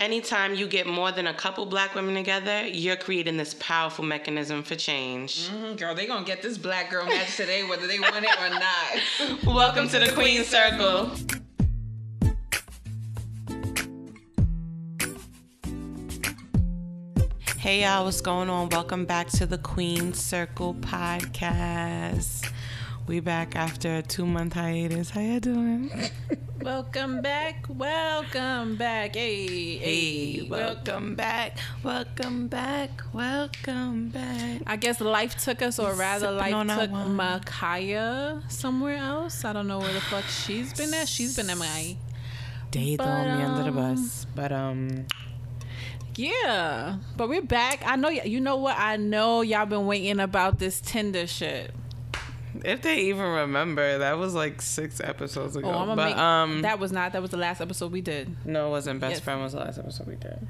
Anytime you get more than a couple black women together, you're creating this powerful mechanism for change. Mm, girl, they gonna get this black girl match today, whether they want it or not. Welcome to the Queen Circle. Hey y'all, what's going on? Welcome back to the Queen Circle podcast. We back after a two month hiatus. How you doing? welcome back, welcome back. Hey, Hey, welcome back, welcome back, welcome back. I guess life took us, or rather, life took. Makaya somewhere else. I don't know where the fuck she's been at. She's been at my They But, throw me under the um, bus, but um, yeah. But we're back. I know. y- You know what? I know y'all been waiting about this Tinder shit. If they even remember, that was like six episodes ago. Oh, I'm but make um, that was not. That was the last episode we did. no, it wasn't. Best Yes. friend was the last episode we did.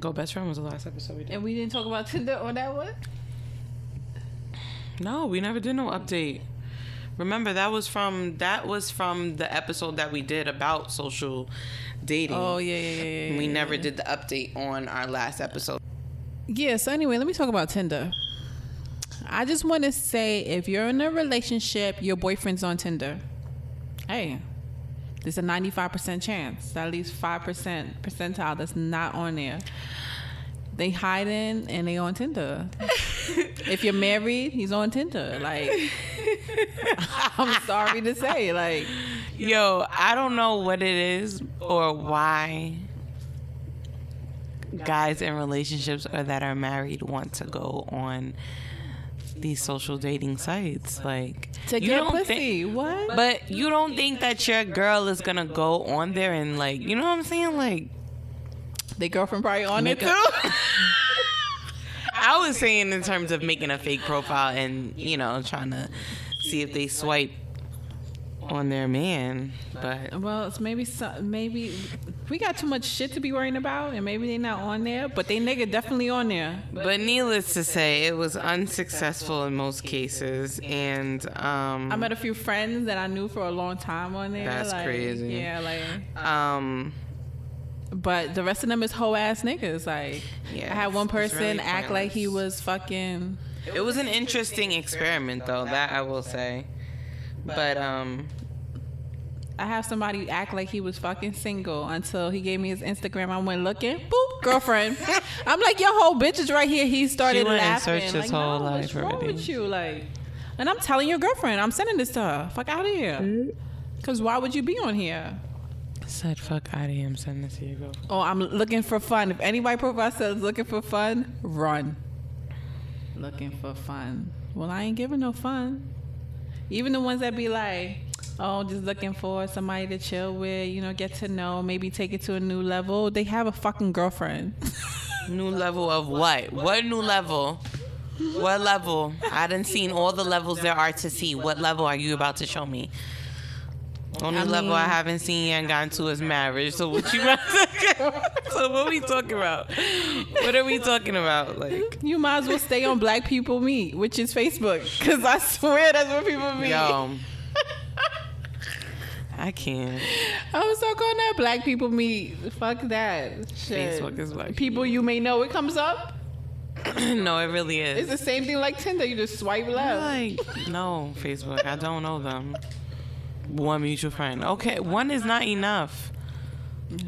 Go, best friend was the last episode we did. And we didn't talk about Tinder on that one. No, we never did no update. Remember that was from that was from the episode that we did about social dating. Oh yeah, yeah, yeah. yeah We yeah, never yeah. did the update on our last episode. Yeah, so anyway, let me talk about Tinder. I just want to say if you're in a relationship, your boyfriend's on Tinder. Hey, there's a 95% chance, at least 5% percentile that's not on there. They hiding and they on Tinder. if you're married, he's on Tinder. Like, I'm sorry to say, like, Yo, I don't know what it is or why guys in relationships or that are married want to go on these social dating sites. Like to you get don't pussy. thi- what? but you don't think that your girl is gonna go on there and like you know what I'm saying? Like the girlfriend probably on it Make too. a- I was saying in terms of making a fake profile and you know trying to see if they swipe on their man, but Well, it's maybe some, maybe we got too much shit to be worrying about, and maybe they not on there, but they nigga definitely on there. but needless to say, it was unsuccessful in most cases, and um, I met a few friends that I knew for a long time on there. That's like, crazy. Yeah, like, um, but the rest of them is hoe ass niggas. Like, Yeah, I had one it's- it's person really act like he was fucking. it was an interesting experiment though. That I will say, but um, I have somebody act like he was fucking single until he gave me his Instagram. I went looking, boop, girlfriend. I'm like, your whole bitch is right here. He started she went and laughing. searched like, his whole no, what's life wrong already. with you? Like, and I'm telling your girlfriend, I'm sending this to her. Fuck out of here. Cause why would you be on here? said fuck out of here. I'm sending this to you. Go. Oh, I'm looking for fun. If anybody profile says looking for fun, run. Looking for fun. Well, I ain't giving no fun. Even the ones that be like, oh, just looking for somebody to chill with, you know, get to know, maybe take it to a new level. They have a fucking girlfriend. New level of what? What new level? What level? I didn't seen all the levels there are to see. What level are you about to show me? Only I level I haven't seen and gotten to is marriage. So what you So what we talking about? What are we talking about? Like you might as well stay on Black People Meet, which is Facebook, because I swear that's where people meet. yo. I can't. I'm so going that Black People Meet. Fuck that. Shit. Facebook is Black people you may know. It comes up. no, it really is. It's is. the same thing like Tinder. You just swipe left. Like no, Facebook. I don't know them. One mutual friend. Okay, one is not enough.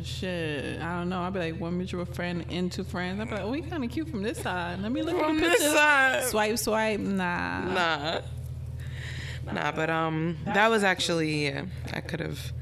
Shit, I don't know. I'd be like one mutual friend into friends. I'd be like, oh, he kind of cute from this side. Let me look From at the this picture. side. Swipe, swipe. Nah. Nah. Nah, but um that was actually yeah, I could have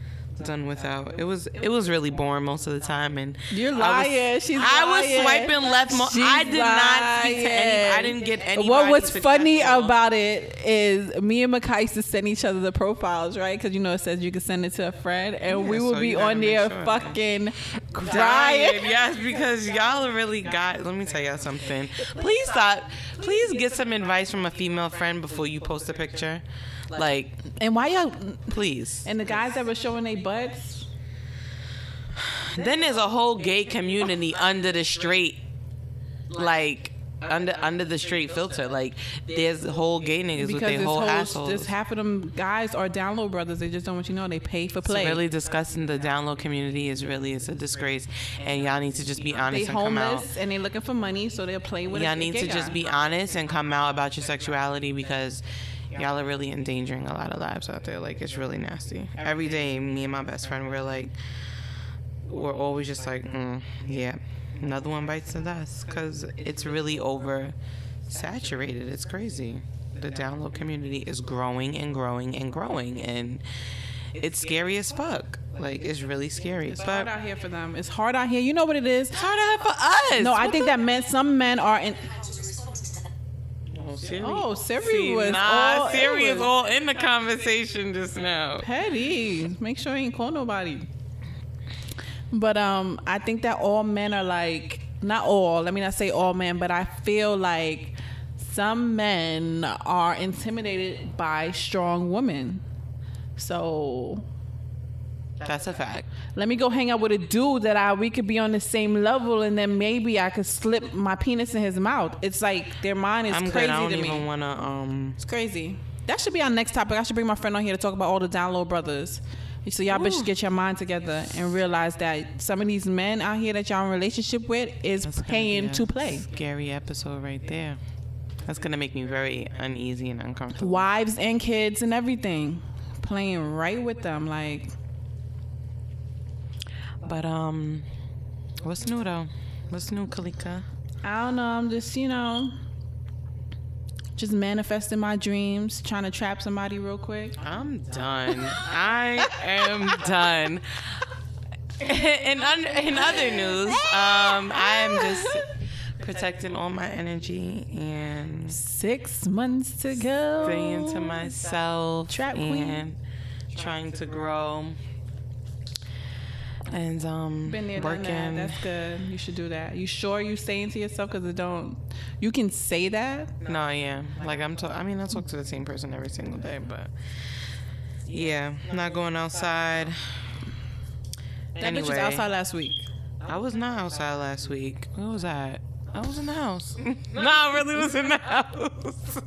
done without. It was it was really boring most of the time and You're I was- lying. She's I was lying. swiping left mo- I did not speak to any I didn't get any What was funny about it is me and Makai used to send each other the profiles, right? Because you know it says you can send it to a friend, and Yeah, we would so be on there sure. fucking Dying. crying. Yes, because y'all really got let me tell y'all something. Please stop. Please get some advice from a female friend before you post a picture. Like, And why y'all? please. And the guys that were showing their butts. Then there's a whole gay community under the straight, like under under the straight filter. Like there's whole gay niggas with because their this whole whole, assholes. this half of them guys are download brothers. They just don't want you to know they pay for play. It's really disgusting. The download community is really it's a disgrace, and y'all need to just be they honest and come out. and they looking for money, so they'll play with. Y'all need to just be honest and come out about your sexuality because y'all are really endangering a lot of lives out there. Like it's really nasty. Every day, me and my best friend, we're like, we're always just like, mm, yeah, another one bites the dust because it's really over saturated. It's crazy. The download community is growing and growing and growing, and it's scary as fuck. Like it's really scary. It's but hard out here for them. It's hard out here. You know what it is? it's hard out here for us. No, I think that men. Some men are in. Oh, Siri, Oh, Siri See, was nah, all- it Siri is all in the conversation just now. petty. Make sure you ain't call nobody. But um, I think that all men are like not all. Let me not say all men, but I feel like some men are intimidated by strong women. So That's a fact. let me go hang out with a dude that I we could be on the same level, and then maybe I could slip my penis in his mouth. It's like their mind is I'm crazy good. I don't to even me. want to. Um, It's crazy. That should be our next topic. I should bring my friend on here to talk about all the download brothers. So y'all bitches get your mind together and realize that some of these men out here that y'all in relationship with is that's paying to play. Scary episode right there. That's gonna make me very uneasy and uncomfortable. Wives and kids and everything. Playing right with them. Like But um, what's new though? What's new, Kalika? I don't know, I'm just, you know, just manifesting my dreams, trying to trap somebody real quick. I'm done. I am done. in, un- in other news, um, I am just protecting all my energy and Six months to go. staying to myself Trap queen. and trying to grow and um Been there, working. that. That's good. You should do that. You sure you saying to yourself because it don't. You can say that. No, yeah, like I'm. To- I mean, I talk to the same person every single day, but yeah, not going outside. That bitch was outside last week. I was not outside last week. Where was I? I was in the house. no, I really was in the house.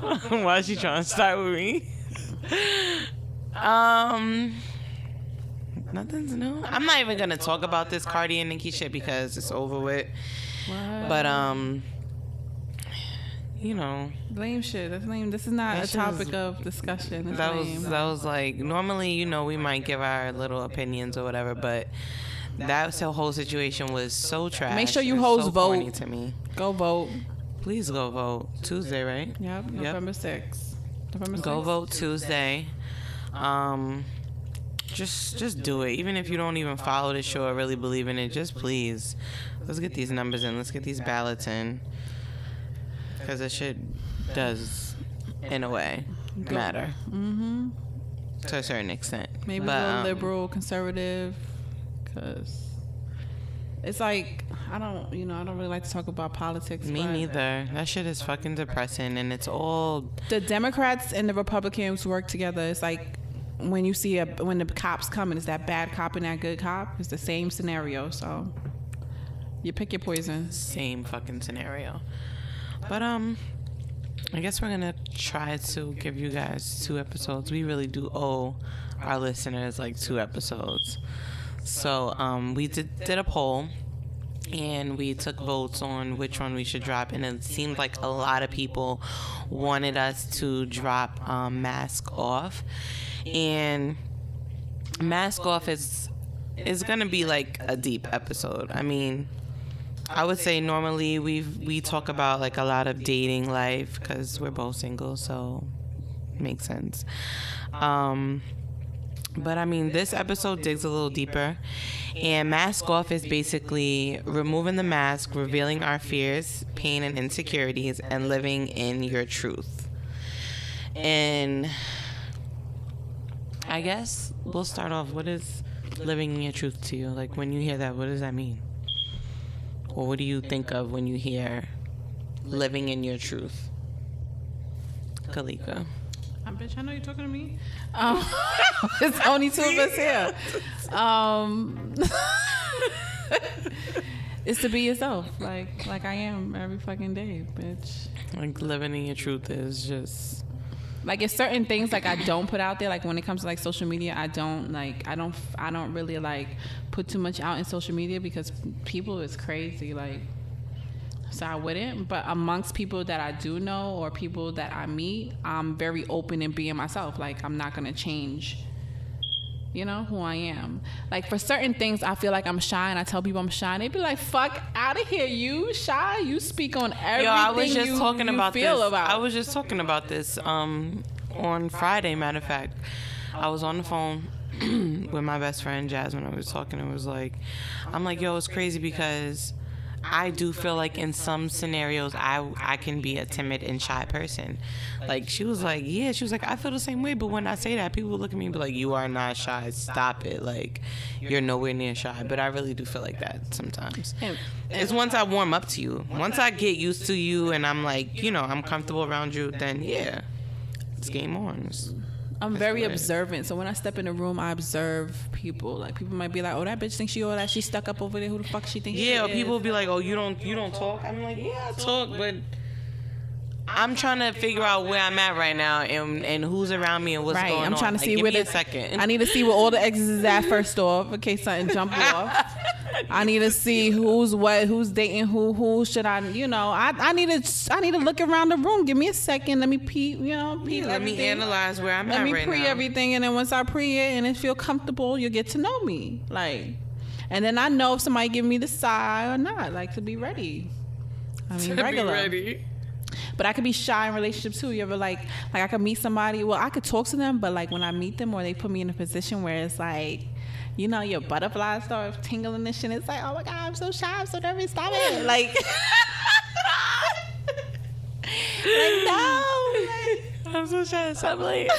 Why is she trying to start with me? um, nothing's new. I'm not even gonna talk about this Cardi and Nicki shit because it's over with. But um, you know, lame shit. That's lame. This is not a topic is- of discussion. It's that lame. was that was like normally you know we might give our little opinions or whatever, but that whole situation was so trash. Make sure you hoes so vote. to me. Go vote. Please go vote Tuesday, right? Yep. Yep. November sixth. November 6th. Go vote Tuesday. Um, just just do it. Even if you don't even follow the show or really believe in it, just please, let's get these numbers in. Let's get these ballots in. Because it shit does, in a way, matter Mm-hmm. to a certain extent. Maybe But, um, liberal, conservative, because it's like I don't, you know, I don't really like to talk about politics. Me neither. That shit is fucking depressing, and it's all The Democrats and the Republicans work together. It's like when you see a when the cops coming, it's that bad cop and that good cop. It's the same scenario. So you pick your poison. same fucking scenario. But um, I guess we're gonna try to give you guys two episodes. We really do owe our listeners like two episodes. So um, we did did a poll. And we took votes on which one we should drop, and it seemed like a lot of people wanted us to drop um, Mask Off. And Mask Off is is gonna be like a deep episode. I mean, I would say normally we we talk about like a lot of dating life because we're both single, so makes sense. Um, but I mean, this episode digs a little deeper, and mask off is basically removing the mask, revealing our fears, pain, and insecurities, and living in your truth. And I guess we'll start off. What is living in your truth to you? Like when you hear that, what does that mean? Or what do you think of when you hear living in your truth? Kalika. I bitch, I know you're talking to me. Um, it's only two of us here. Um, It's to be yourself, like like I am every fucking day, bitch. Like living in your truth is just like it's certain things like I don't put out there. Like when it comes to like social media, I don't like I don't I don't really like put too much out in social media because people is crazy. Like so I wouldn't. But amongst people that I do know or people that I meet, I'm very open in being myself. Like I'm not gonna change. You know who I am. Like for certain things, I feel like I'm shy, and I tell people I'm shy. And they be like, "Fuck out of here, you shy. You speak on everything." Yo, I was just you, talking you about feel this. about. I was just talking about this um on Friday. Matter of fact, I was on the phone with my best friend Jasmine. I was talking. It was like, I'm like, yo, it's crazy because I do feel like in some scenarios I I can be a timid and shy person. Like she was like, yeah, she was like, I feel the same way. But when I say that, people look at me and be like, you are not shy. Stop it. Like you're nowhere near shy. But I really do feel like that sometimes. It's once I warm up to you. Once I get used to you and I'm like, you know, I'm comfortable around you, then yeah, it's game on. It's- I'm very lit. observant. So when I step in a room, I observe people. Like people might be like, "Oh, that bitch thinks she all that. She stuck up over there. Who the fuck she thinks?" Yeah, she people is? be like, oh, you don't you don't talk. I'm like, yeah, I talk, but I'm trying to figure out where I'm at right now and and who's around me and what's Right. going on. I'm trying to see give where me the a second. I need to see where all the exes is at first off, in case something jump off. I need to see who's what, who's dating who, who should I, you know, I, I need to I need to look around the room. Give me a second. Let me peep, you know, peep Let me analyze where I'm Let at Let me right pre now. everything, and then once I pre it and it feel comfortable, you'll get to know me. Like, and then I know if somebody give me the sigh or not. Like to be ready. I mean, To be regular. ready. But I could be shy in relationships too. You ever like like I could meet somebody. Well, I could talk to them, but like when I meet them or they put me in a position where it's like, you know, your butterflies start tingling and shit. It's like, oh my god, I'm so shy, I'm so nervous. Stop it. Like, like no. I'm so to stop like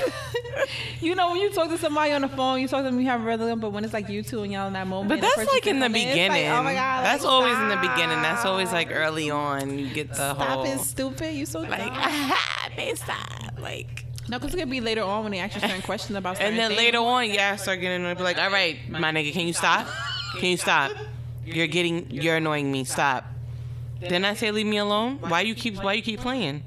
you know, when you talk to somebody on the phone, you talk to them, you have a rhythm, but when it's like you two and y'all in that moment, But that's like in the beginning. like, oh my god, that's like, always in the beginning. That's always like early on. You get the Stop whole it, stupid. You so like, they stop. Like, No, because it could be later on when they ask you certain questions about certain and then things. later on, yeah, I start getting annoyed. Be like, all right, my nigga, can you stop? Can you stop? You're getting, you're annoying me. Stop. Then I say, leave me alone. Why you keep, why you keep playing?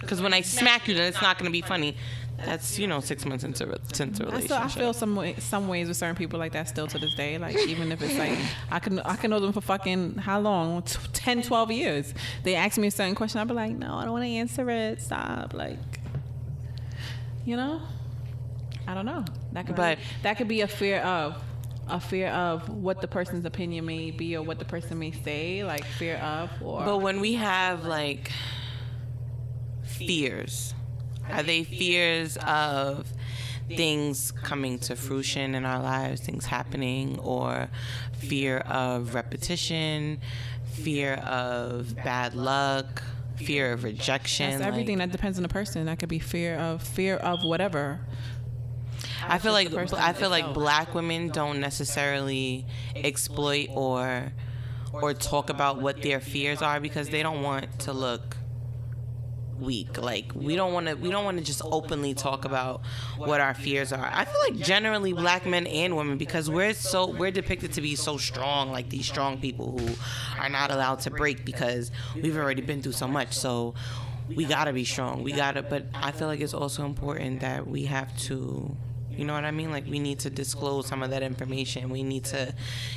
Because when I smack you, then it's not gonna be funny. That's you know six months into into a I still I relationship. feel some way, some ways with certain people like that still to this day. Like even if it's like I can I can know them for fucking how long? T- 10, 12 years. They ask me a certain question, I'll be like, no, I don't want to answer it. Stop. Like, you know, I don't know. That could But- be, that could be a fear of a fear of what the person's opinion may be or what the person may say. Like fear of or But when we have like fears, are they fears of things coming to fruition in our lives, things happening, or fear of repetition, fear of bad luck, fear of rejection? that's everything like- that depends on the person. That could be fear of fear of whatever. I feel like I feel like black women don't necessarily exploit or or talk about what their fears are because they don't want to look weak. Like we don't want to we don't want to just openly talk about what our fears are. I feel like generally black men and women because we're so we're depicted to be so strong like these strong people who are not allowed to break because we've already been through so much. So we got to be strong. We got to but I feel like it's also important that we have to you know what I mean? Like we need to disclose some of that information. We need to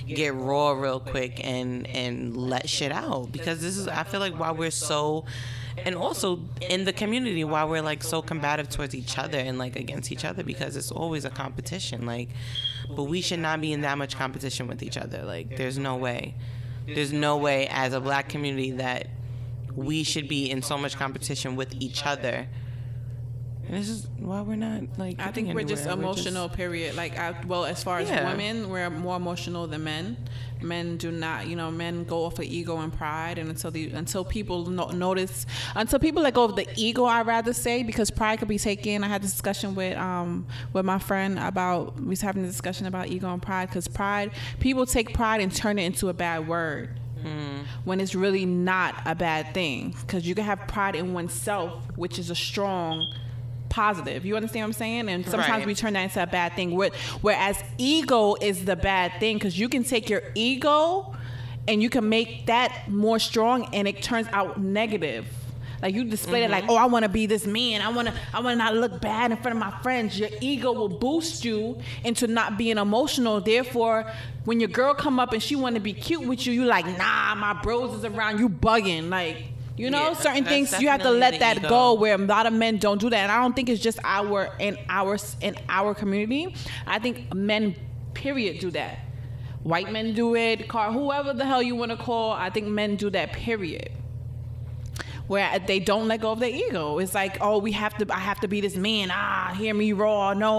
get raw real quick and and let shit out because this is I feel like while we're so and also in the community while we're like so combative towards each other and like against each other because it's always a competition like but we should not be in that much competition with each other like there's no way. There's no way as a black community that we should be in so much competition with each other this is why we're not like I think we're just anywhere. We're emotional. period. Like, I, well, as far as Yeah. women, we're more emotional than men. Men do not, you know, men go off of ego and pride, and until the until people no, notice, until people let go of the ego, I rather say, because pride could be taken. I had this discussion with um with my friend about we was having a discussion about ego and pride, because pride, people take pride and turn it into a bad word. When it's really not a bad thing, because you can have pride in oneself, which is a strong positive. You understand what I'm saying? And sometimes Right. we turn that into a bad thing. Where- Whereas ego is the bad thing because you can take your ego and you can make that more strong and it turns out negative like you display mm-hmm. it like oh i want to be this man i want to i want to not look bad in front of my friends your ego will boost you into not being emotional therefore when your girl come up and she want to be cute with you you like nah my bros is around you bugging like you know, yeah, certain things you have to let that ego. go. Where a lot of men don't do that, and I don't think it's just our in our in our community. I think men, period, do that. White men do it. Car, whoever the hell you want to call, I think men do that. Period where they don't let go of their ego. It's like, oh, we have to, I have to be this man. Ah, hear me raw. No,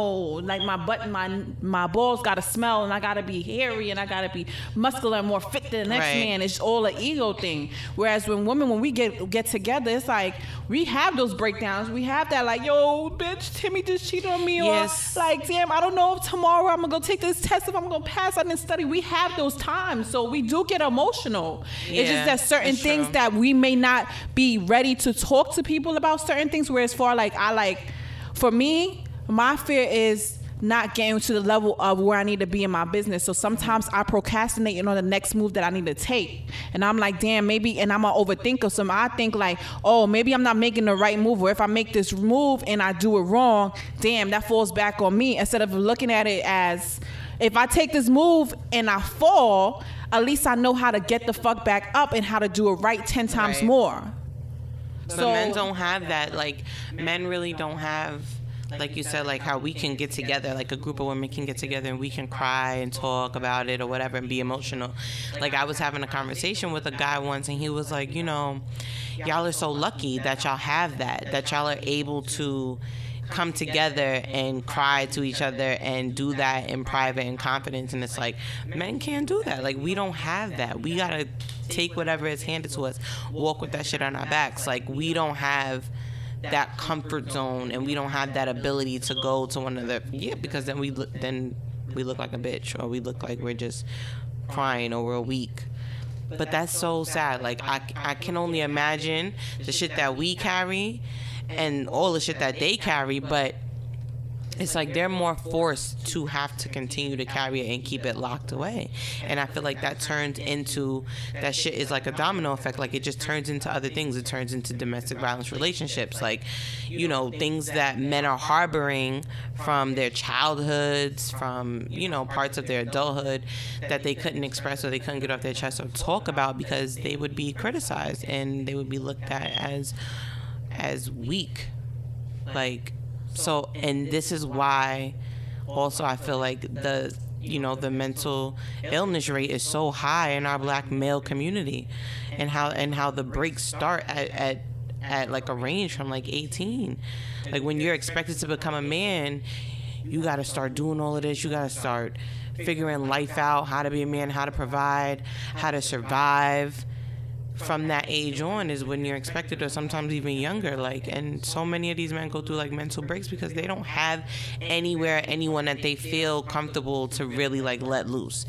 like my butt, my my balls got to smell, and I got to be hairy, and I got to be muscular and more fit than the next right. man. It's all an ego thing. Whereas when women, when we get get together, it's like we have those breakdowns. We have that like, yo, bitch, Timmy just cheated on me, yes. or like, damn, I don't know if tomorrow I'm gonna go take this test if I'm gonna pass. I didn't study. We have those times, so we do get emotional. Yeah, it's just that certain things that we may not be ready to talk to people about certain things. Whereas far like I like, for me, my fear is not getting to the level of where I need to be in my business. So sometimes I procrastinate on the next move that I need to take. And I'm like, damn, maybe, and I'm an overthinker. So I think like, oh, maybe I'm not making the right move. Or if I make this move and I do it wrong, damn, that falls back on me. Instead of looking at it as, if I take this move and I fall, at least I know how to get the fuck back up and how to do it right 10 times right. more. But so, men don't have that. Like men really don't have like you said, like how we can get together, like a group of women can get together and we can cry and talk about it or whatever and be emotional. Like I was having a conversation with a guy once and he was like, you know, y'all are so lucky that y'all have that, that y'all are able to come together and cry to each other and do that in private and confidence. And it's like men can't do that. Like we don't have that. We gotta take whatever is handed to us walk with that shit on our backs. Like we don't have that comfort zone and we don't have that ability to go to one another. Yeah because then we look then we look like a bitch or we look like we're just crying or we're weak. But that's so sad. Like I, I can only imagine the shit that we carry and all the shit that they carry, but it's like they're more forced to have to continue to carry it and keep it locked away. And I feel like that turns into that shit is like a domino effect. Like it just turns into other things. It turns into domestic violence relationships. Like, you know, things that men are harboring from their childhoods, from, you know, parts of their adulthood that they couldn't express or they couldn't get off their chest or talk about because they would be criticized and they would be looked at as as weak. Like, so, and this is why also I feel like the, you know, the mental illness rate is so high in our black male community and how, and how the breaks start at, at, at like a range from like 18. Like when you're expected to become a man, you got to start doing all of this. You got to start figuring life out, how to be a man, how to provide, how to survive from that age on is when you're expected or sometimes even younger like and so many of these men go through like mental breaks because they don't have anywhere anyone that they feel comfortable to really like let loose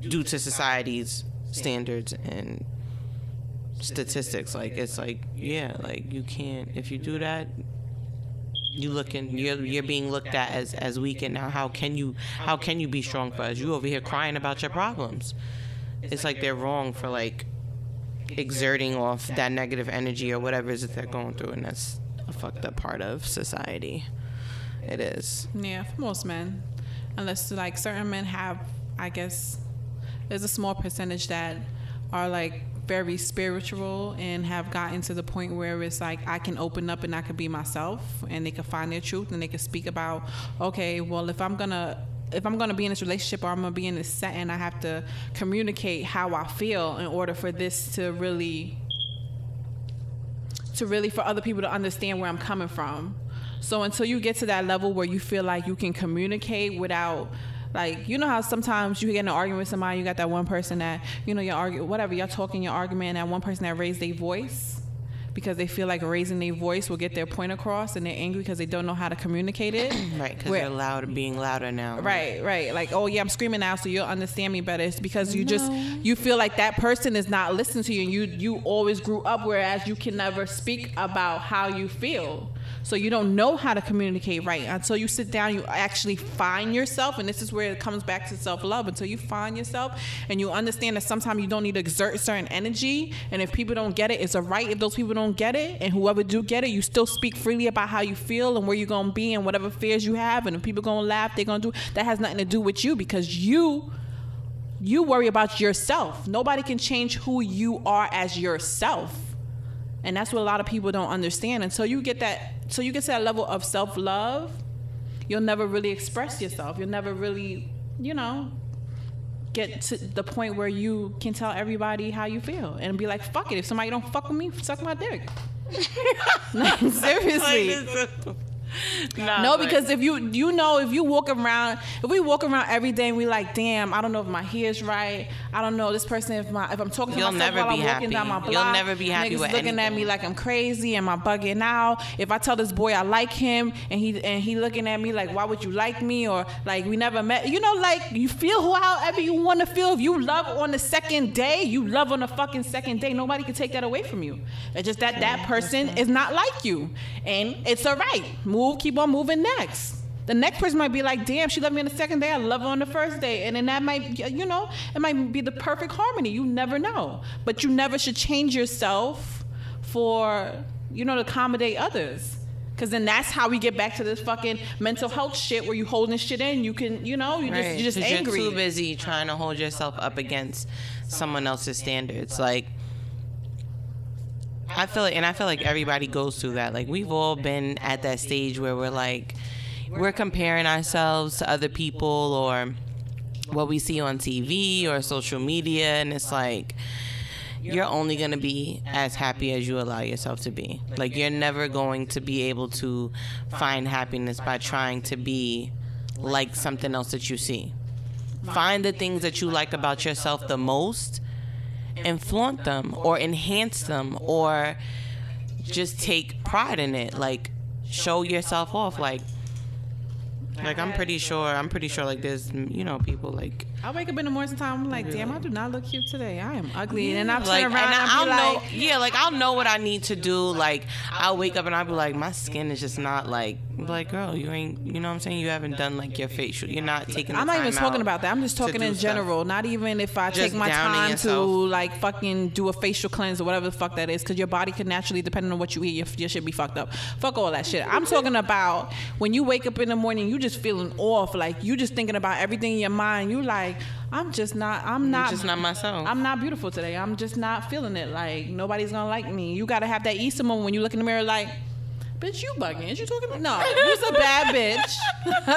due to society's standards and statistics. Like it's like yeah like you can't if you do that you looking you're you're being looked at as as weak and now how can you how can you be strong for us? You over here crying about your problems. It's like they're wrong for like exerting off that negative energy or whatever it is that they're going through, and that's a fucked up part of society. It is. Yeah, for most men, unless like certain men have, I guess, there's a small percentage that are like very spiritual and have gotten to the point where it's like I can open up and I can be myself and they can find their truth and they can speak about okay well if I'm gonna if I'm going to be in this relationship or I'm going to be in this setting, I have to communicate how I feel in order for this to really to really for other people to understand where I'm coming from. So until you get to that level where you feel like you can communicate without like you know how sometimes you get in an argument with somebody, you got that one person that you know you argue whatever you're talking your argument, and that one person that raised their voice because they feel like raising their voice will get their point across and they're angry because they don't know how to communicate it. right, because they're loud, being louder now. Right, right. Like, oh yeah, I'm screaming now, so you'll understand me better. It's because you no. just you feel like that person is not listening to you, and you you always grew up whereas you can never speak about how you feel. So you don't know how to communicate right until you sit down, you actually find yourself. And this is where it comes back to self love. Until you find yourself and you understand that sometimes you don't need to exert certain energy. And if people don't get it, it's a right if those people don't get it. And whoever do get it, you still speak freely about how you feel and where you're going to be and whatever fears you have. And if people going to laugh, they're going to do that has nothing to do with you because you you worry about yourself. Nobody can change who you are as yourself. And that's what a lot of people don't understand. Until you get that so you get to that level of self-love, you'll never really express yourself. You'll never really, you know, get to the point where you can tell everybody how you feel and be like, fuck it. If somebody don't fuck with me, suck my dick. Seriously. Nah, no, because if you you know if you walk around if we walk around every day and we like, damn, I don't know if my hair's right. I don't know this person if my if I'm talking to You'll myself while I'm walking down my block. You'll never be happy niggas with looking at me like I'm crazy. Am I bugging out? If I tell this boy I like him and he and he looking at me like, why would you like me? Or like we never met. You know, like you feel however you want to feel. If you love on the second day, you love on the fucking second day. Nobody can take that away from you. It's just that that person is not like you, and it's all right. Move, keep on moving next. The next person might be like, damn, she loved me on the second day. I love her on the first day. And then that might, you know, it might be the perfect harmony. You never know. But you never should change yourself for, you know, to accommodate others. Cause then that's how we get back to this fucking mental health shit where you holding shit in. You can, you know, you just, Right, you're just angry. You're too busy trying to hold yourself up against someone else's standards. Like, I feel like, and I feel like everybody goes through that. Like, we've all been at that stage where we're like, we're comparing ourselves to other people or what we see on TV or social media, and it's like, you're only going to be as happy as you allow yourself to be. Like, you're never going to be able to find happiness by trying to be like something else that you see. Find the things that you like about yourself the most and flaunt them or enhance them or just take pride in it. Like, show yourself off. Like, like I'm pretty sure, I'm pretty sure, like, there's, you know, people like, I wake up in the morning time, I'm like, damn, I do not look cute today. I am ugly. and I'm like, around and I know, like, yeah, like I'll know what I need to do. Like I'll wake up and I'll be like, my skin is just not like, like girl, you ain't, you know what I'm saying? You haven't done like your facial. You're not taking. The I'm not even talking about that. I'm just talking in stuff. general. Not even if I Just take my time yourself. to like fucking do a facial cleanse or whatever the fuck that is, because your body can naturally, depending on what you eat, your, your shit be fucked up. Fuck all that shit. I'm talking about when you wake up in the morning, you just feeling off, like you just thinking about everything in your mind. You like, I'm just not. I'm not. just not myself. I'm not beautiful today. I'm just not feeling it. Like nobody's gonna like me. You gotta have that Easter moment when you look in the mirror, like. Bitch, you bugging. Is you talking? No, you're a bad bitch.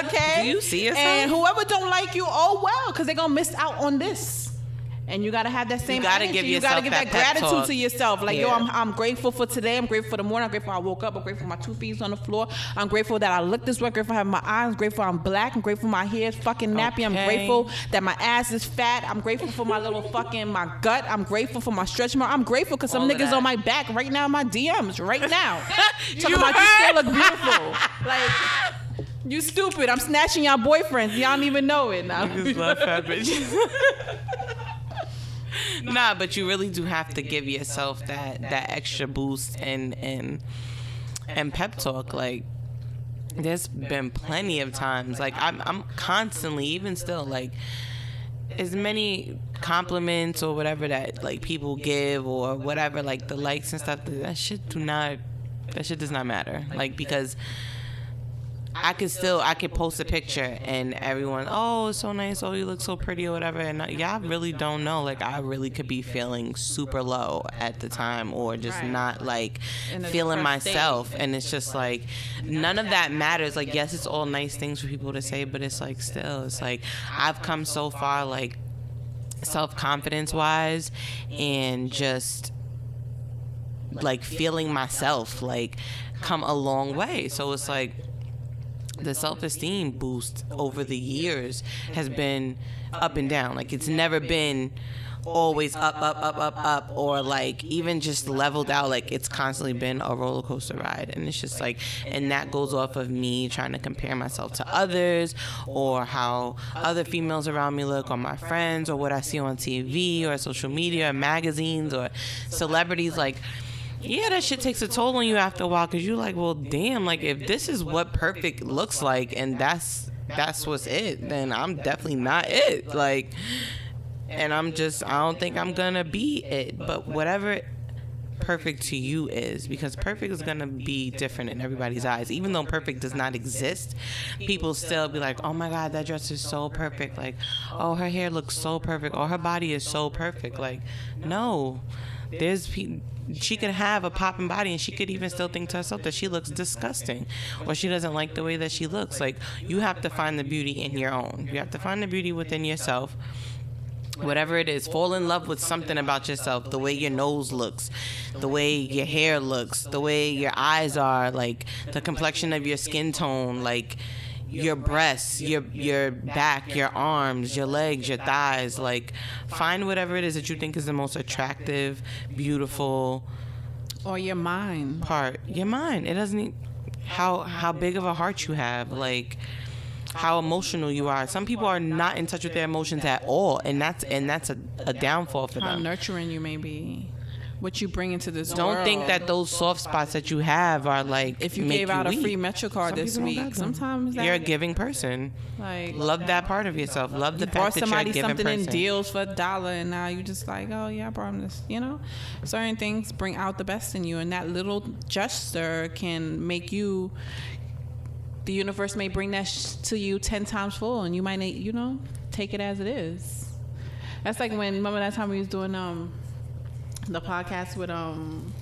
Okay. Do you see yourself? And whoever don't like you, oh well, because they're gonna miss out on this. And you gotta have that same. gotta energy. give You gotta give that that, gratitude talk. to yourself. Like yo, I'm, I'm grateful for today. I'm grateful for the morning. I'm grateful I woke up. I'm grateful for my two feet on the floor. I'm grateful that I look this way. I'm grateful I have my eyes. I'm grateful I'm black. I'm grateful my hair is fucking nappy. I'm grateful that my ass is fat. I'm grateful for my little fucking my gut. I'm grateful for my stretch mark. I'm grateful because some All niggas on my back right now in my DMs right now. Talking You about you still look beautiful. Like you stupid. I'm snatching y'all boyfriends. Y'all don't even know it now. Niggas love fat bitches. nah, but you really do have to give yourself that that extra boost and and and pep talk. Like there's been plenty of times. Like I'm I'm constantly, even still, like as many compliments or whatever that like people give or whatever, like the likes and stuff. That shit do not. That shit does not matter. Like because. I could still I could post a picture and everyone, oh, it's so nice, oh, you look so pretty or whatever. And uh, I, y'all really don't know. Like I really could be feeling super low at the time or just not like feeling myself. And it's just like none of that matters. Like yes, it's all nice things for people to say, but it's like still, it's like I've come so far like self confidence wise and just like feeling myself like come a long way. So it's like the self-esteem boost over the years has been up and down. Like it's never been always up, up, up, up, up, or like even just leveled out. Like it's constantly been a roller coaster ride, and it's just like, and that goes off of me trying to compare myself to others, or how other females around me look, or my friends, or what I see on TV, or social media, or magazines, or celebrities. Like yeah, that shit takes a toll on you after a while because you're like, well, damn, like if this is what perfect looks like and that's that's what's it, then I'm definitely not it. Like, and I'm just, I don't think I'm gonna be it. But whatever perfect to you is because perfect is going to be different in everybody's eyes even though perfect does not exist people still be like oh my god that dress is so perfect like oh her hair looks so perfect or her body is so perfect like no there's she could have a popping body and she could even still think to herself that she looks disgusting or she doesn't like the way that she looks. Like you have to find the beauty in your own. You have to find the beauty within yourself. Whatever it is fall in love with something about yourself. The way your nose looks the way your hair looks the way your eyes are like the complexion of your skin tone like your breasts your your back your arms your legs your thighs. like find whatever it is that you think is the most attractive beautiful or your mind. part. Your mind. It doesn't e- how how big of a heart you have like how emotional you are. Some people are not in touch with their emotions at all, and that's and that's a, a downfall for them. how nurturing you may be what you bring into this Don't world. think that those soft spots that you have are like if you make gave out a free Metro card this week, got sometimes that, You're a giving person. like Love that part of yourself. Love the you brought fact that you're a somebody giving something person. in deals for a dollar and now you just like oh yeah i brought him this you know certain things bring out the best in you and that little gesture can make you the universe may bring that sh- to you 10 times full and you might you know take it as it is that's like when remember that time we was doing um the podcast with um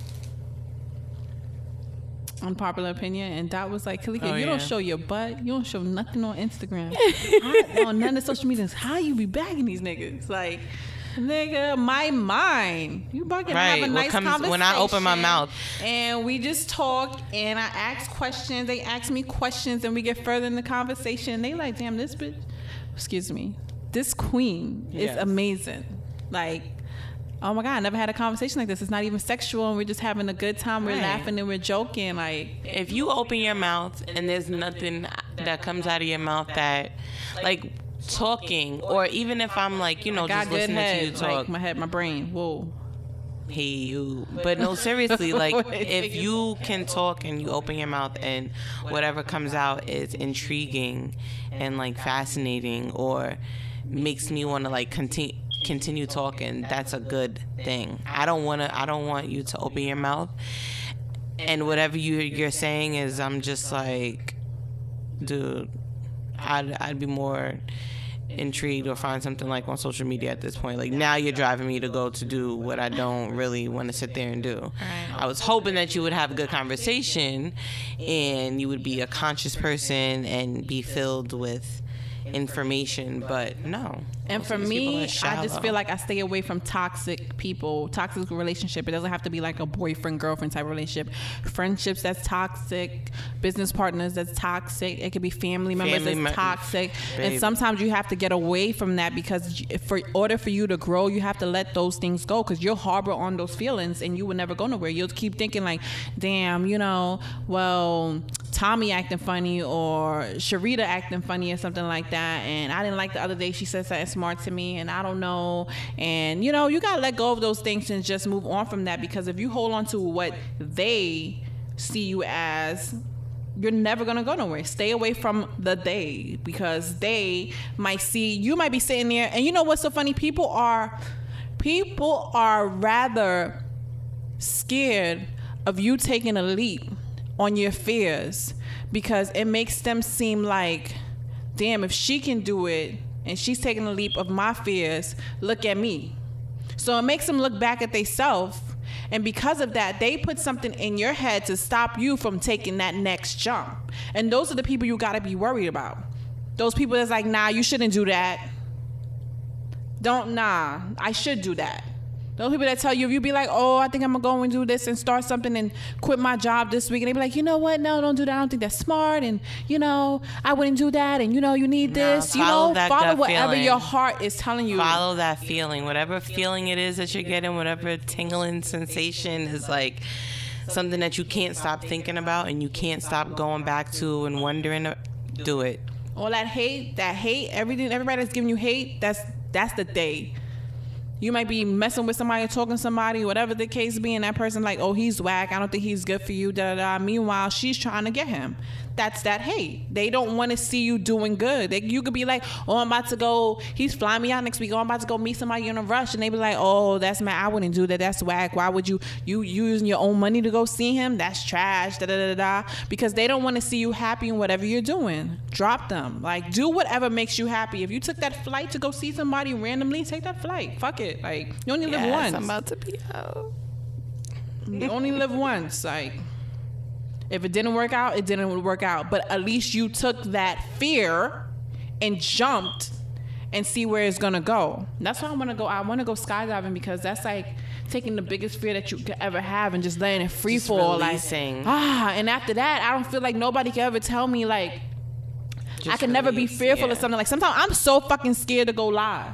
unpopular opinion and Dot was like Kalika, Oh, you yeah. don't show your butt. You don't show nothing on Instagram. I, on none of social medias how you be bagging these niggas. Like nigga my mind. You about to Right, have a what nice comes- conversation when I open my mouth. and we just talk and I ask questions. They ask me questions and we get further in the conversation. And they like damn this bitch excuse me this queen is amazing. Like oh my god i never had a conversation like this. It's not even sexual and we're just having a good time. We're Right. laughing and we're joking like. If you open your mouth and there's nothing that comes out of your mouth that like talking or even if I'm like, you know, just listening head to you talk. like my head my brain whoa. Hey you. But no seriously like if you can talk and you open your mouth and whatever comes out is intriguing and like fascinating or makes me want to like continue continue talking that's a good thing i don't want to i don't want you to open your mouth and whatever you you're saying is i'm just like dude i'd i'd be more intrigued or find something like on social media at this point. Like now you're driving me to go to do what I don't really want to sit there and do. I was hoping that you would have a good conversation and you would be a conscious person and be filled with information, but no. And for of these people me, I just feel like I stay away from toxic people, toxic relationship. It doesn't have to be like a boyfriend girlfriend type relationship. Friendships that's toxic, business partners that's toxic. It could be family members Family that's toxic. And sometimes you have to get away from that because for order for you to grow, you have to let those things go because you'll harbor on those feelings and you will never go nowhere. You'll keep thinking like, damn, you know, well, Tommy acting funny or Sharita acting funny or something like that. And I didn't like the other day she said something smart to me and I don't know. And you know, you gotta let go of those things and just move on from that because if you hold on to what they see you as you're never gonna go nowhere. Stay away from the they because they might see you might be sitting there and you know what's so funny? People are people are rather scared of you taking a leap on your fears because it makes them seem like, damn, if she can do it and she's taking a leap of my fears, look at me. So it makes them look back at themselves. And because of that, they put something in your head to stop you from taking that next jump. And those are the people you got to be worried about. Those people that's like, nah, you shouldn't do that. Don't, nah, I should do that. Those people that tell you, if you be like, oh, I think I'm gonna go and do this and start something and quit my job this week, and they be like, you know what? No, don't do that. I don't think that's smart. And, you know, I wouldn't do that. And, you know, you need this. You know, that follow whatever feeling. your heart is telling you. follow that feeling whatever feeling it is that you're getting whatever tingling sensation is like something that you can't stop thinking about and you can't stop going back to and wondering do it all that hate, that hate, everything, everybody that's giving you hate, that's that's the they. You might be messing with somebody, or talking to somebody, whatever the case be, and that person like, oh, he's whack. I don't think he's good for you. Da da da. Meanwhile, she's trying to get him. That's that hate. They don't want to see you doing good. They, you could be like, oh, I'm about to go. He's flying me out next week. Oh, I'm about to go meet somebody in a rush, and they be like, oh, that's mad. I wouldn't do that. That's whack. Why would you? You using your own money to go see him? That's trash. Da da da da. Because they don't want to see you happy in whatever you're doing. Drop them. Like do whatever makes you happy. If you took that flight to go see somebody randomly, take that flight. Fuck it. Like you only live once. I'm about to be out. You only live once. Like, if it didn't work out, it didn't work out. But at least you took that fear and jumped and see where it's gonna go. That's why I want to go. I want to go skydiving because that's like taking the biggest fear that you could ever have and just letting it free Just fall. Like releasing. ah, and after that, I don't feel like nobody can ever tell me like I Just can never be fearful yeah. of something. Like sometimes I'm so fucking scared to go live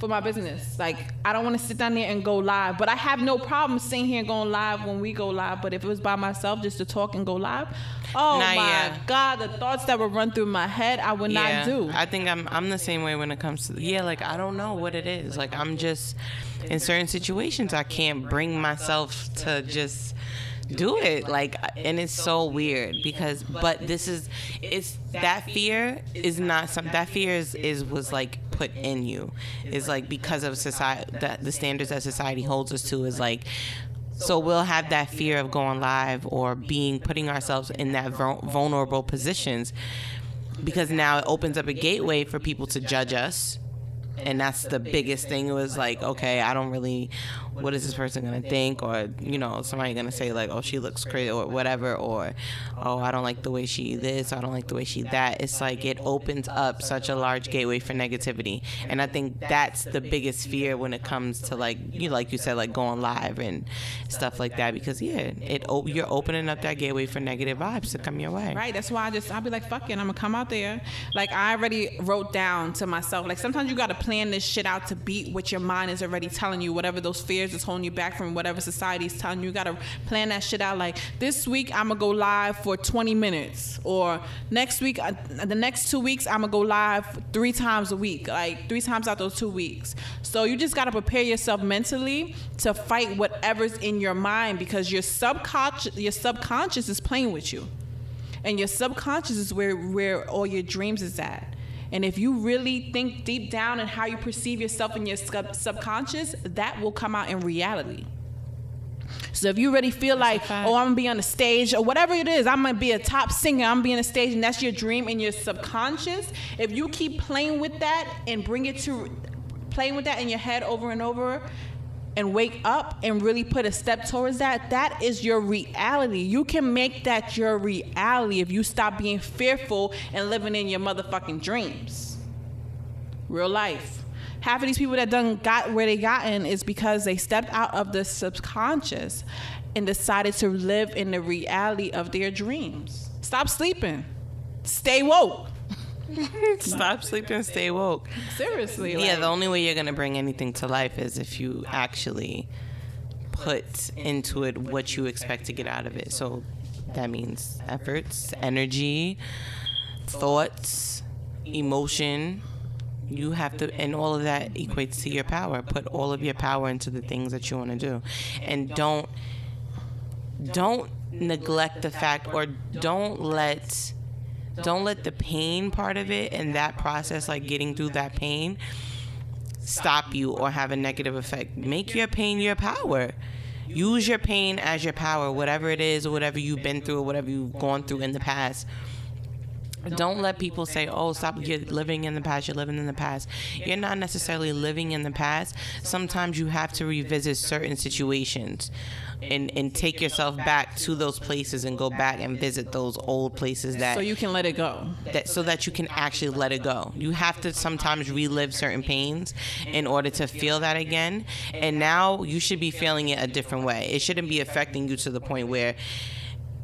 for my business. Like I don't want to sit down there and go live, but I have no problem sitting here going live when we go live. But if it was by myself just to talk and go live, oh Nah, my yeah. god, the thoughts that would run through my head, I would not do. I think I'm I'm the same way when it comes to yeah, like I don't know what it is. Like I'm just in certain situations I can't bring myself to just do it like and it's so weird because but this is it's that fear is not some that fear is, is was like put in you. Is like because of society that the standards that society holds us to is like so we'll have that fear of going live or being putting ourselves in that vulnerable positions because now it opens up a gateway for people to judge us. And that's the biggest thing. It was like okay i don't really what is this person gonna think or you know somebody gonna say like oh she looks crazy or whatever or oh i don't like the way she this i don't like the way she that it's like it opens up such a large gateway for negativity and i think that's the biggest fear when it comes to like you like you said like going live and stuff like that because yeah it you're opening up that gateway for negative vibes to come your way Right. That's why I just I'll be like, fuck it, I'm gonna come out there. Like I already wrote down to myself. Like sometimes you gotta plan this shit out to beat what your mind is already telling you, whatever those fears is holding you back from whatever society is telling you. You gotta plan that shit out. Like this week I'm gonna go live for 20 minutes, or next week, uh, the next two weeks I'm gonna go live three times a week, like three times out those two weeks. So you just gotta prepare yourself mentally to fight whatever's in your mind because your subconscious, your subconscious is playing with you and your subconscious is where where all your dreams is at and if you really think deep down in how you perceive yourself in your sub- subconscious that will come out in reality so if you really feel like, oh, I'm gonna be on the stage or whatever it is, I'm gonna be a top singer, I'm gonna be on the stage, and that's your dream in your subconscious. If you keep playing with that and bring it to playing with that in your head over and over, and wake up and really put a step towards that, that is your reality. You can make that your reality if you stop being fearful and living in your motherfucking dreams. Real life. Half of these people that done got where they gotten is because they stepped out of the subconscious and decided to live in the reality of their dreams. Stop sleeping. Stay woke. stop sleeping stay woke Seriously. yeah, like- the only way you're gonna bring anything to life is if you actually put into it what you expect to get out of it. So that means efforts, energy, thoughts, emotion. You have to, and all of that equates to your power. Put all of your power into the things that you want to do, and don't don't neglect the fact or don't let don't let the pain part of it and that process like getting through that pain stop you or have a negative effect make your pain your power use your pain as your power whatever it is whatever you've been through whatever you've gone through in the past don't let people say, "Oh, stop! You're living in the past. You're living in the past." You're not necessarily living in the past. Sometimes you have to revisit certain situations, and and take yourself back to those places and go back and visit those old places that so you can let it go. that so that you can actually let it go. You have to sometimes relive certain pains in order to feel that again. And now you should be feeling it a different way. It shouldn't be affecting you to the point where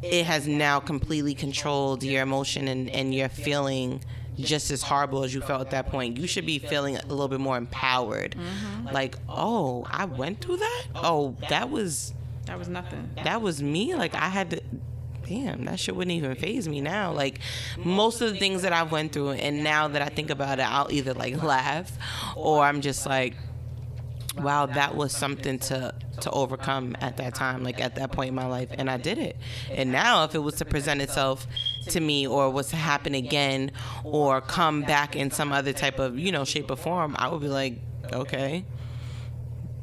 it has now completely controlled your emotion and, and you're feeling just as horrible as you felt at that point. You should be feeling a little bit more empowered. Mm-hmm. Like, oh, I went through that? Oh, that was That was nothing. that was me. Like I had to damn, that shit wouldn't even phase me now. Like most of the things that I've went through and now that I think about it, I'll either like laugh or I'm just like wow, that was something to to overcome at that time, like at that point in my life, and I did it. And now, if it was to present itself to me, or was to happen again, or come back in some other type of you know shape or form, I would be like, okay,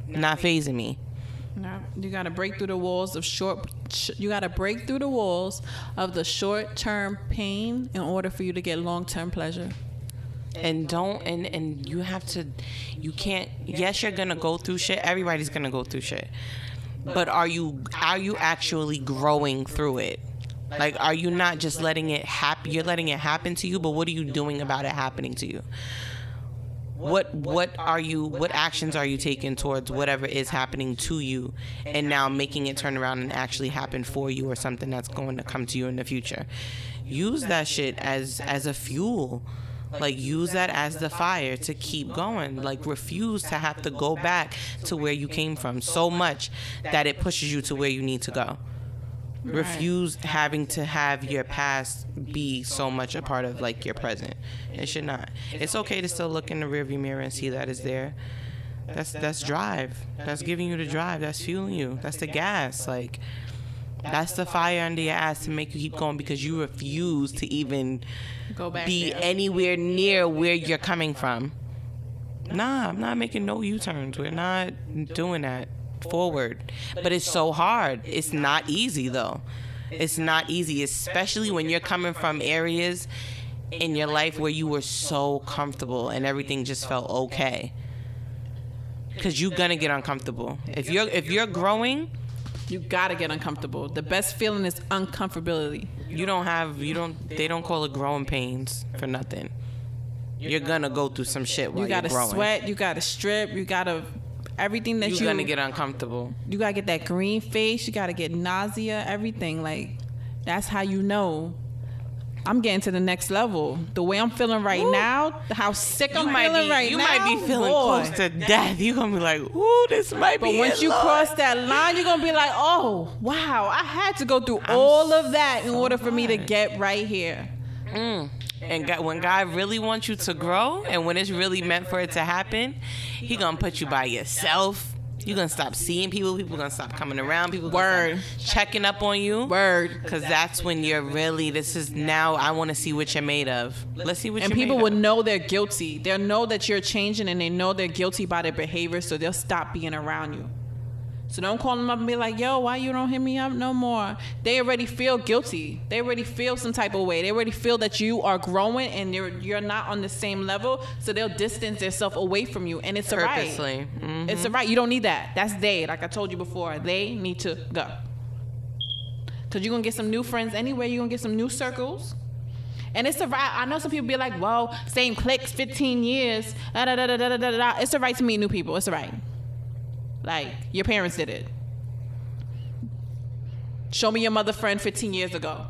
not phasing me. No, you got to break through the walls of short. You got to break through the walls of the short-term pain in order for you to get long-term pleasure. and don't and and you have to you can't yes you're gonna go through shit everybody's gonna go through shit but are you are you actually growing through it like are you not just letting it happen you're letting it happen to you but what are you doing about it happening to you what what are you what actions are you taking towards whatever is happening to you and now making it turn around and actually happen for you or something that's going to come to you in the future? Use that shit as as a fuel. Like use that as the fire to keep going. Like refuse to have to go back to where you came from so much that it pushes you to where you need to go refuse having to have your past be so much a part of like your present it should not it's okay to still look in the rearview mirror and see that is there that's that's drive that's giving you the drive that's fueling you that's the gas like that's the fire under your ass to make you keep going because you refuse to even Go back. be there. anywhere near where you're coming from. Nah, I'm not making no U-turns. We're not doing that forward. But it's so hard. It's not easy though. It's not easy, especially when you're coming from areas in your life where you were so comfortable and everything just felt okay. Cuz you're to get uncomfortable. If you're if you're growing, You gotta get uncomfortable. The best feeling is uncomfortability. you don't have you don't they don't call it growing pains for nothing. You're gonna go through some shit while You gotta you're growing. sweat. You gotta strip. You gotta everything that You're you. gonna get uncomfortable. you gotta get that green face. You gotta get nausea. Everything like that's how you know. I'm getting to the next level. The way I'm feeling right Ooh. now, how sick You I'm might feeling be right you now. You might be feeling boy. close to death. You're gonna be like, ooh, this might But be. once it, you Lord." cross that line, you're gonna be like, oh wow, I had to go through all of that in order for me to get right here. Mm. And God, when God really wants you to grow, and when it's really meant for it to happen, He gonna put you by yourself. You're gonna stop seeing people. People gonna stop coming around. People Word. stop checking up on you. Word. Cause that's when you're really. This is now. I want to see what you're made of. Let's see what. And people will of. know they're guilty. They'll know that you're changing and they know they're guilty by their behavior, so they'll stop being around you. So don't call them up and be like, yo, why you don't hit me up no more? They already feel guilty. They already feel some type of way. They already feel that you are growing and you're you're not on the same level. So they'll distance themselves away from you. And it's a right. purposely. Mhm. It's a right. You don't need that. That's they. Like I told you before, they need to go. Cause you're gonna get some new friends anyway. You're gonna get some new circles. And it's a right. I know some people be like, "Well, same clicks, 15 years." Da, da, da, da, da, da, da, da. It's a right to meet new people. It's a right. Like your parents did it. Show me your mother friend 15 years ago.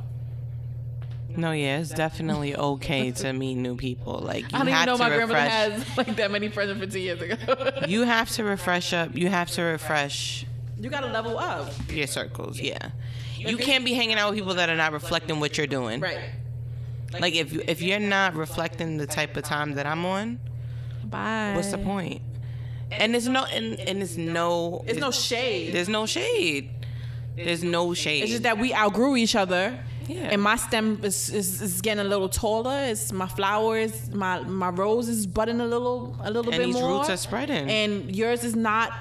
No, yeah, it's definitely okay to meet new people. Like you I don't even know to my grandmother has like that many friends 15 years ago. You have to refresh up. You have to refresh you gotta level up. your circles. Yeah, you can't be hanging out with people that are not reflecting what you're doing. Right. Like if you if you're not reflecting the type of time that I'm on, Bye. what's the point? And there's no and, and there's no It's no shade. there's no shade. There's no shade. It's just that we outgrew each other. Yeah. And my stem is, is, is getting a little taller. It's my flowers, my my rose is budding a little a little And bit these more. roots are spreading. And yours is not.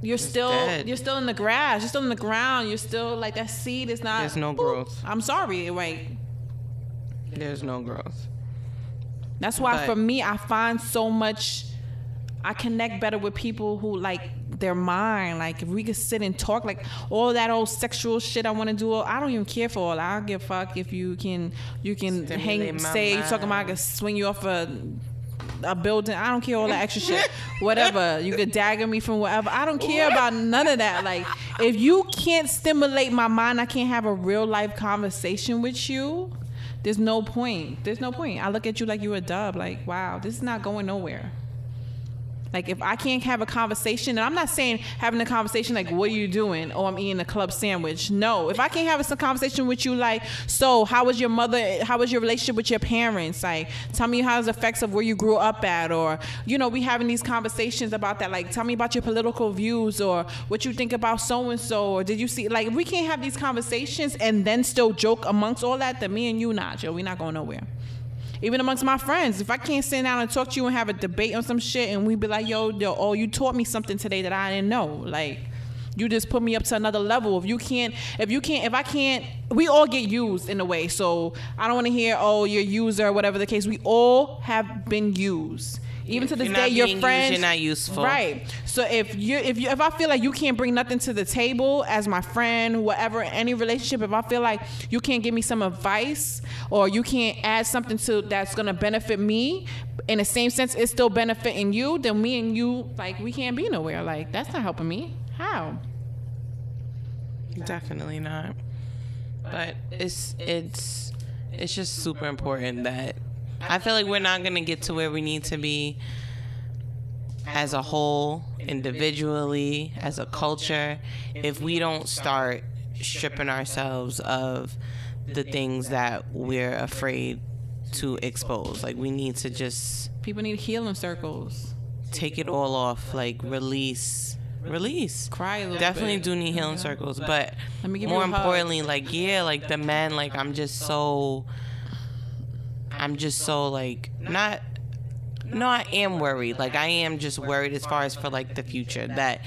You're still dead. you're still in the grass. You're still in the ground. You're still like that seed is not. There's no Boop. growth. I'm sorry. Like there's no growth. that's why But- for me, I find so much. I connect better with people who like their mind. Like if we could sit and talk, like all that old sexual shit I want to do. Oh, I don't even care for all. that. I don't give a fuck if you can you can Stimulate hang say you talking about I can swing you off a a building. I don't care all that extra shit. Whatever. You could dagger me from whatever. I don't care about none of that. Like if you can't stimulate my mind, I can't have a real life conversation with you. There's no point. There's no point. I look at you like you're a dub. Like wow, this is not going nowhere. Like if I can't have a conversation, and I'm not saying having a conversation like what are you doing? Oh, I'm eating a club sandwich. No, if I can't have a conversation with you like, so how was your mother? How was your relationship with your parents? Like, tell me how the effects of where you grew up at, or you know, we having these conversations about that. Like, tell me about your political views, or what you think about so and so, or did you see? Like, if we can't have these conversations and then still joke amongst all that, then me and you not, Joe, we not going nowhere even amongst my friends. If I can't sit down and talk to you and have a debate on some shit, and we be like, yo, yo, oh, you taught me something today that I didn't know, like. You just put me up to another level. If you can't, if you can't, if I can't, we all get used in a way. So I don't want to hear, oh, you're user, whatever the case. We all have been used even to this day, your being used, friends, you're not useful. right? So if you if you if I feel like you can't bring nothing to the table as my friend, whatever, any relationship, if I feel like you can't give me some advice or you can't add something to that's gonna benefit me, in the same sense it's still benefiting you, then me and you like we can't be nowhere. Like that's not helping me. How? Definitely not. But it's it's it's just super important that I feel like we're not gonna get to where we need to be as a whole, individually, as a culture, if we don't start stripping ourselves of the things that we're afraid to expose. Like we need to just People need healing circles. take it all off, like release. Release. Cry a little Definitely bit. do need healing circles, but Let me give more you a hug. importantly, like yeah, like the men, like I'm just so, I'm just so like not. No, I am worried. Like I am just worried as far as for like the future that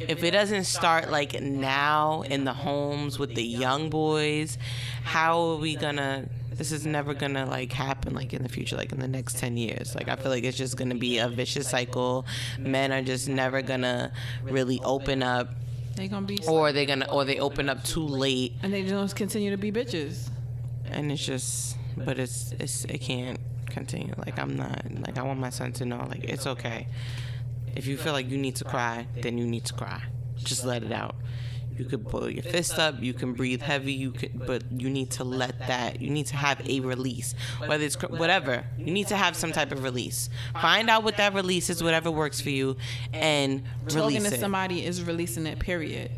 if it doesn't start like now in the homes with the young boys, how are we gonna? This is never gonna like happen like in the future, like in the next ten years. Like I feel like it's just gonna be a vicious cycle. Men are just never gonna really open up They gonna be or they gonna or they open up too late and they just continue to be bitches. and it's just but it's it's it can't continue. Like i'm not like i want my son to know like it's okay. If you feel like you need to cry then you need to cry. Just let it out. You could pull your fist up you can breathe heavy you could but you need to let that you need to have a release. Whether it's cr- whatever you need to have some type of release. Find out what that release is whatever works for you and Talking release to it. somebody is releasing it. Period.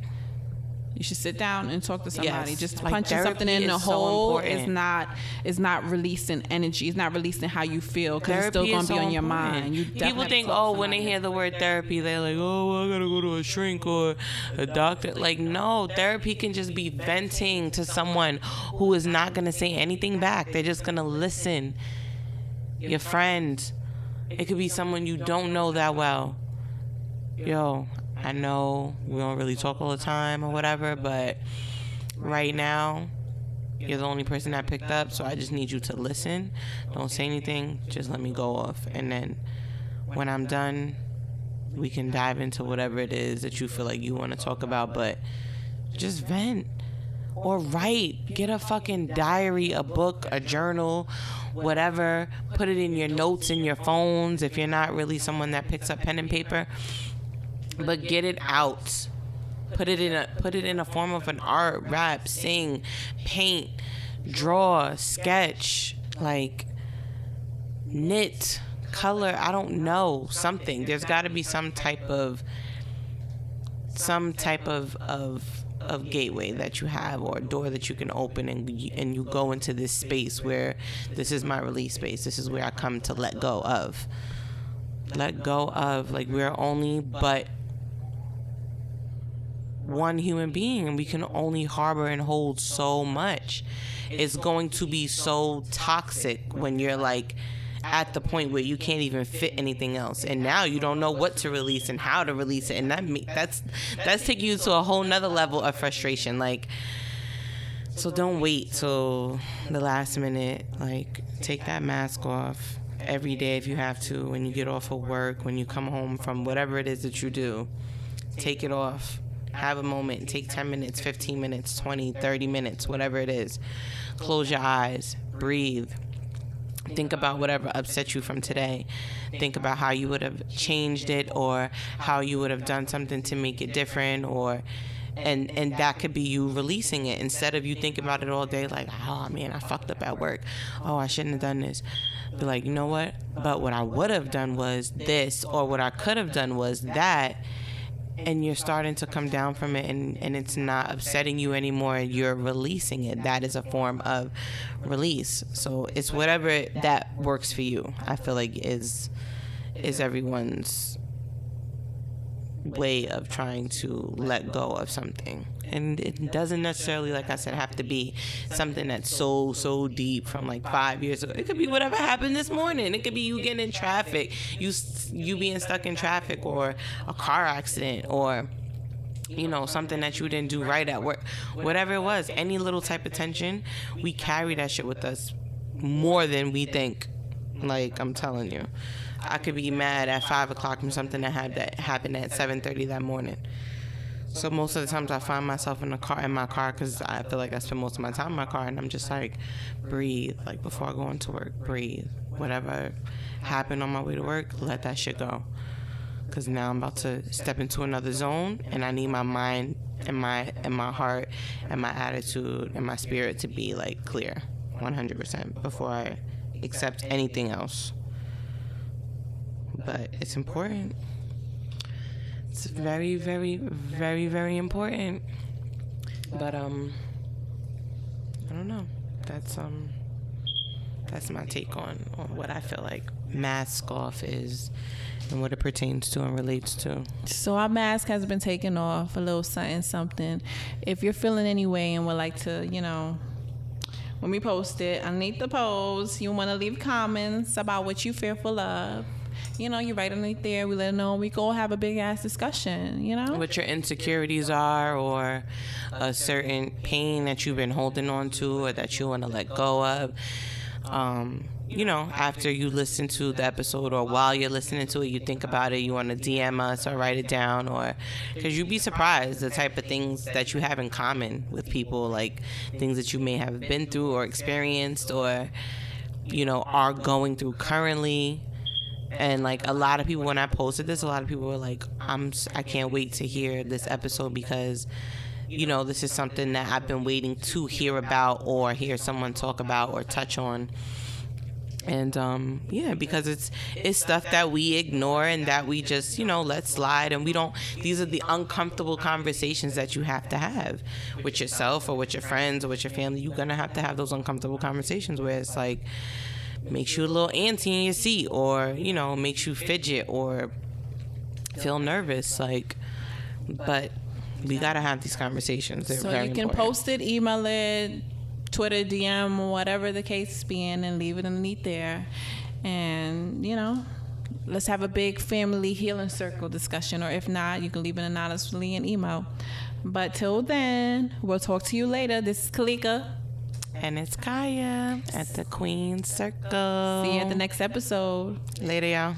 You should sit down and talk to somebody. Yes. Just Like, punching something in the is so hole is not is not releasing energy. It's not releasing how you feel because it's still gonna is be so on your important. mind. You People think, oh, when they hear the word therapy, they're like, oh, well, I gotta go to a shrink or a doctor. Like, no, therapy can just be venting to someone who is not gonna say anything back. They're just gonna listen. Your friend. It could be someone you don't know that well. Yo, I know we don't really talk all the time or whatever, but right now, you're the only person that picked up, so I just need you to listen. Don't say anything. Just let me go off. And then when I'm done, we can dive into whatever it is that you feel like you want to talk about, but just vent or write. Get a fucking diary, a book, a journal, whatever. Put it in your notes in your phones if you're not really someone that picks up pen and paper. But get it out. Put it in a put it in a form of an art rap sing paint draw sketch like knit color i don't know something. There's got to be some type of some type of of of gateway that you have or a door that you can open and and you go into this space where this is my release space. This is where i come to let go of. Let go of. Like we're only but one human being and we can only harbor and hold so much. It's going to be so toxic when you're like at the point where you can't even fit anything else. And now you don't know what to release and how to release it. And that me- that's that's taking you to a whole nother level of frustration. Like so don't wait till the last minute. Like take that mask off every day if you have to when you get off of work when you come home from whatever it is that you do. Take it off have a moment take 10 minutes 15 minutes 20 30 minutes whatever it is. Close your eyes. Breathe. Think about whatever upset you from today. Think about how you would have changed it or how you would have done something to make it different or and and that could be you releasing it instead of you thinking about it all day like oh man i fucked up at work. Oh i shouldn't have done this. Be like you know what? But what i would have done was this or what i could have done was that and you're starting to come down from it and, and it's not upsetting you anymore you're releasing it that is a form of release. So it's whatever that works for you i feel like is is everyone's way of trying to let go of something. And it doesn't necessarily like i said have to be something that's so so deep from like five years ago. It could be whatever happened this morning. It could be you getting in traffic you you being stuck in traffic or a car accident or you know something that you didn't do right at work. Whatever it was any little type of tension we carry that shit with us more than we think like i'm telling you i could be mad at five o'clock from something that had that happened at 7.30 that morning so most of the times I find myself in the car in my car because I feel like I spend most of my time in my car, and I'm just like, breathe. Like before I go into work, breathe. Whatever happened on my way to work, let that shit go. Because now I'm about to step into another zone, and I need my mind and my and my heart and my attitude and my spirit to be like clear, 100% before I accept anything else. But it's important. It's very, very, very, very important. But um, I don't know. That's um, that's my take on on what I feel like mask off is and what it pertains to and relates to. So our mask has been taken off, a little something, something. If you're feeling any way and would like to, you know, when we post it underneath the post, you want to leave comments about what you fearful of you know, you write underneath there. We let them know. We go have a big ass discussion. You know, what your insecurities are, or a certain pain that you've been holding on to, or that you want to let go of. Um, you know, after you listen to the episode or while you're listening to it, you think about it, you want to DM us or write it down, or because you'd be surprised the type of things that you have in common with people, like things that you may have been through or experienced, or you know, are going through currently. And like a lot of people when i posted this a lot of people were like i'm i can't wait to hear this episode because you know this is something that i've been waiting to hear about or hear someone talk about or touch on. And um, yeah because it's it's stuff that we ignore and that we just you know let slide and we don't these are the uncomfortable conversations that you have to have with yourself or with your friends or with your family. You're gonna have to have those uncomfortable conversations where it's like makes you a little antsy in your seat or you know makes you fidget or feel nervous like but we gotta have these conversations They're so you can important. post it email it twitter dm whatever the case being and leave it underneath there and you know let's have a big family healing circle discussion or if not you can leave it anonymously in email but till then we'll talk to you later this is kalika and it's Kaya at the Queen Circle. See you at the next episode. Later, y'all.